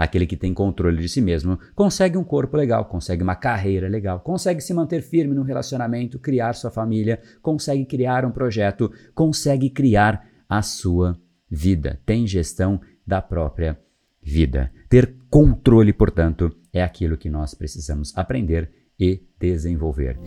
Aquele que tem controle de si mesmo consegue um corpo legal, consegue uma carreira legal, consegue se manter firme no relacionamento, criar sua família, consegue criar um projeto, consegue criar a sua vida, tem gestão da própria vida. Ter controle, portanto, é aquilo que nós precisamos aprender e desenvolver.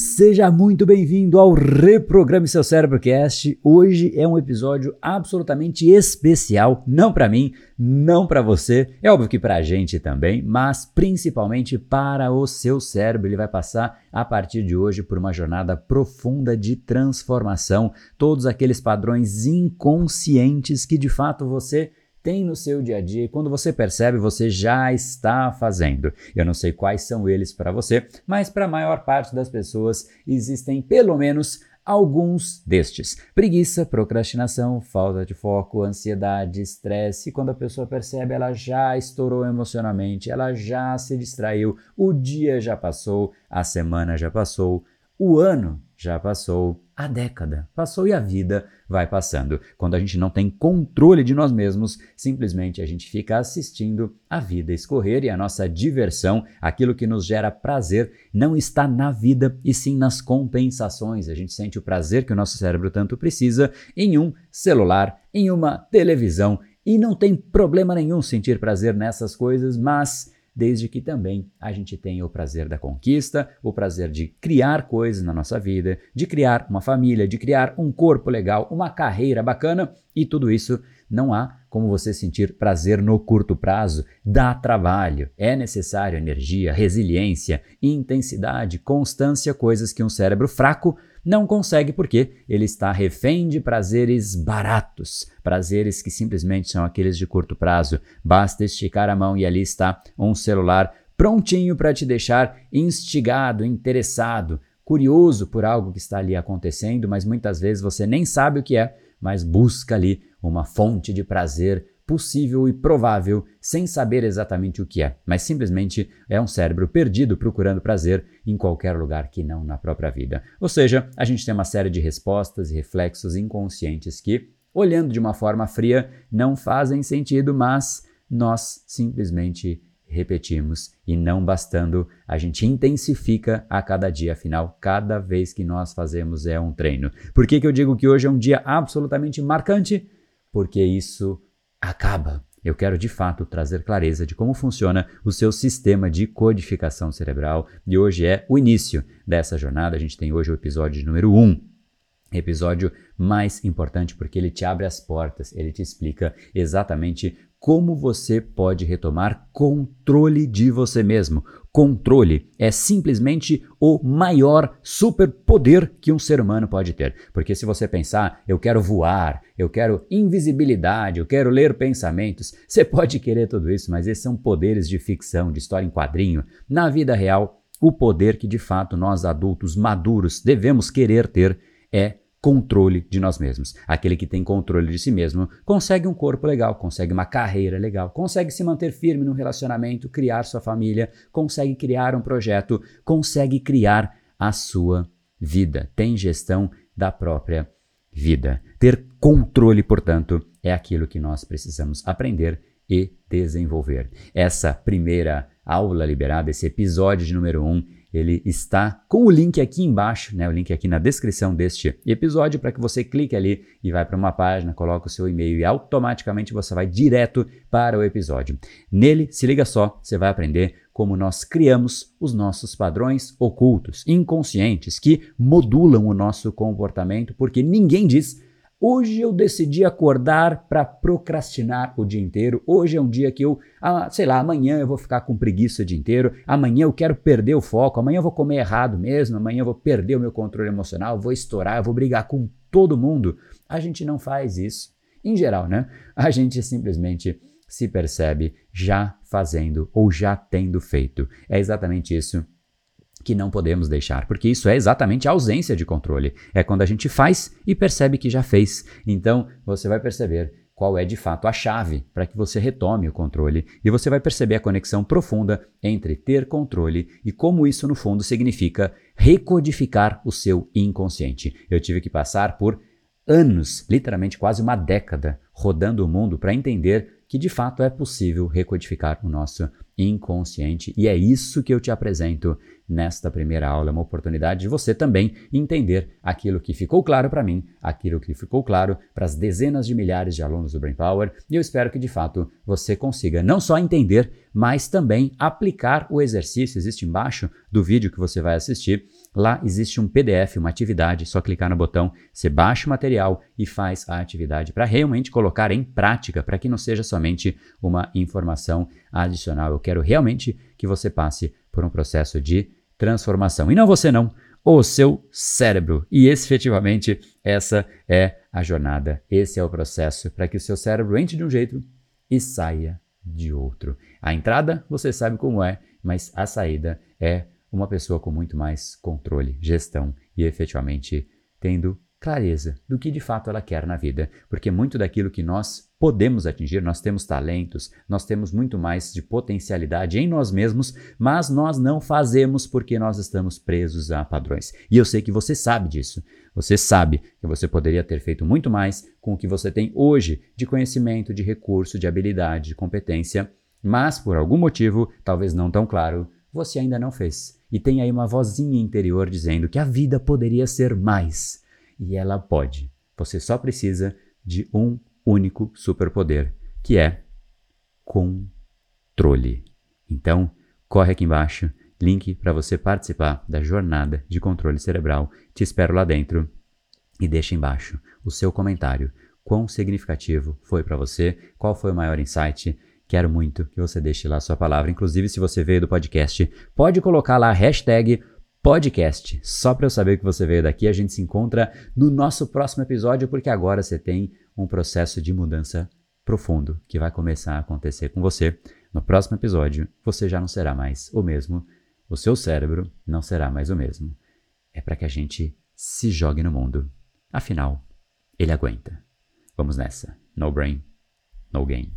Seja muito bem-vindo ao Reprograme Seu Cérebrocast. Hoje é um episódio absolutamente especial, não para mim, não para você, é óbvio que para a gente também, mas principalmente para o seu cérebro. Ele vai passar a partir de hoje por uma jornada profunda de transformação, todos aqueles padrões inconscientes que de fato você tem no seu dia a dia e quando você percebe, você já está fazendo. Eu não sei quais são eles para você, mas para a maior parte das pessoas existem pelo menos alguns destes: preguiça, procrastinação, falta de foco, ansiedade, estresse. Quando a pessoa percebe, ela já estourou emocionalmente, ela já se distraiu, o dia já passou, a semana já passou, o ano já passou, a década passou e a vida vai passando. Quando a gente não tem controle de nós mesmos, simplesmente a gente fica assistindo a vida escorrer e a nossa diversão, aquilo que nos gera prazer, não está na vida e sim nas compensações. A gente sente o prazer que o nosso cérebro tanto precisa em um celular, em uma televisão. E não tem problema nenhum sentir prazer nessas coisas, mas desde que também a gente tenha o prazer da conquista, o prazer de criar coisas na nossa vida, de criar uma família, de criar um corpo legal, uma carreira bacana e tudo isso não há como você sentir prazer no curto prazo, dá trabalho, é necessário energia, resiliência, intensidade, constância, coisas que um cérebro fraco não consegue porque ele está refém de prazeres baratos, prazeres que simplesmente são aqueles de curto prazo. Basta esticar a mão e ali está um celular prontinho para te deixar instigado, interessado, curioso por algo que está ali acontecendo, mas muitas vezes você nem sabe o que é, mas busca ali uma fonte de prazer possível e provável, sem saber exatamente o que é, mas simplesmente é um cérebro perdido procurando prazer em qualquer lugar que não na própria vida. Ou seja, a gente tem uma série de respostas e reflexos inconscientes que, olhando de uma forma fria, não fazem sentido, mas nós simplesmente repetimos e não bastando, a gente intensifica a cada dia, afinal, cada vez que nós fazemos é um treino. Por que, que eu digo que hoje é um dia absolutamente marcante? Porque isso acaba. Eu quero de fato trazer clareza de como funciona o seu sistema de codificação cerebral e hoje é o início dessa jornada. A gente tem hoje o episódio número 1. Um, episódio mais importante porque ele te abre as portas, ele te explica exatamente como você pode retomar controle de você mesmo. Controle é simplesmente o maior superpoder que um ser humano pode ter. Porque se você pensar, eu quero voar, eu quero invisibilidade, eu quero ler pensamentos, você pode querer tudo isso, mas esses são poderes de ficção, de história em quadrinho. Na vida real, o poder que de fato nós adultos maduros devemos querer ter é controle de nós mesmos. Aquele que tem controle de si mesmo consegue um corpo legal, consegue uma carreira legal, consegue se manter firme no relacionamento, criar sua família, consegue criar um projeto, consegue criar a sua vida, tem gestão da própria vida. Ter controle, portanto, é aquilo que nós precisamos aprender e desenvolver. Essa primeira aula liberada, esse episódio de número 1, um, ele está com o link aqui embaixo, né, o link aqui na descrição deste episódio, para que você clique ali e vai para uma página, coloca o seu e-mail e automaticamente você vai direto para o episódio. Nele, se liga só, você vai aprender como nós criamos os nossos padrões ocultos, inconscientes, que modulam o nosso comportamento, porque ninguém diz Hoje eu decidi acordar para procrastinar o dia inteiro. Hoje é um dia que eu, ah, sei lá, amanhã eu vou ficar com preguiça o dia inteiro. Amanhã eu quero perder o foco. Amanhã eu vou comer errado mesmo. Amanhã eu vou perder o meu controle emocional. Vou estourar, eu vou brigar com todo mundo. A gente não faz isso. Em geral, né? A gente simplesmente se percebe já fazendo ou já tendo feito. É exatamente isso que não podemos deixar, porque isso é exatamente a ausência de controle. É quando a gente faz e percebe que já fez. Então, você vai perceber qual é de fato a chave para que você retome o controle e você vai perceber a conexão profunda entre ter controle e como isso no fundo significa recodificar o seu inconsciente. Eu tive que passar por anos, literalmente quase uma década, rodando o mundo para entender que de fato é possível recodificar o nosso inconsciente. E é isso que eu te apresento nesta primeira aula, uma oportunidade de você também entender aquilo que ficou claro para mim, aquilo que ficou claro para as dezenas de milhares de alunos do Brain Power, e eu espero que de fato você consiga não só entender, mas também aplicar o exercício. Existe embaixo do vídeo que você vai assistir, lá existe um PDF, uma atividade, só clicar no botão, você baixa o material e faz a atividade para realmente colocar em prática, para que não seja somente uma informação adicional. Eu quero realmente que você passe por um processo de transformação. E não você não, o seu cérebro. E efetivamente essa é a jornada, esse é o processo para que o seu cérebro entre de um jeito e saia de outro. A entrada você sabe como é, mas a saída é uma pessoa com muito mais controle, gestão e efetivamente tendo clareza do que de fato ela quer na vida, porque muito daquilo que nós podemos atingir, nós temos talentos, nós temos muito mais de potencialidade em nós mesmos, mas nós não fazemos porque nós estamos presos a padrões. E eu sei que você sabe disso. Você sabe que você poderia ter feito muito mais com o que você tem hoje de conhecimento, de recurso, de habilidade, de competência, mas por algum motivo, talvez não tão claro, você ainda não fez. E tem aí uma vozinha interior dizendo que a vida poderia ser mais e ela pode. Você só precisa de um único superpoder, que é controle. Então, corre aqui embaixo, link para você participar da jornada de controle cerebral. Te espero lá dentro e deixa embaixo o seu comentário. Quão significativo foi para você? Qual foi o maior insight? Quero muito que você deixe lá sua palavra. Inclusive, se você veio do podcast, pode colocar lá a hashtag podcast. Só para eu saber que você veio daqui, a gente se encontra no nosso próximo episódio, porque agora você tem um processo de mudança profundo que vai começar a acontecer com você. No próximo episódio, você já não será mais o mesmo, o seu cérebro não será mais o mesmo. É para que a gente se jogue no mundo. Afinal, ele aguenta. Vamos nessa. No brain, no game.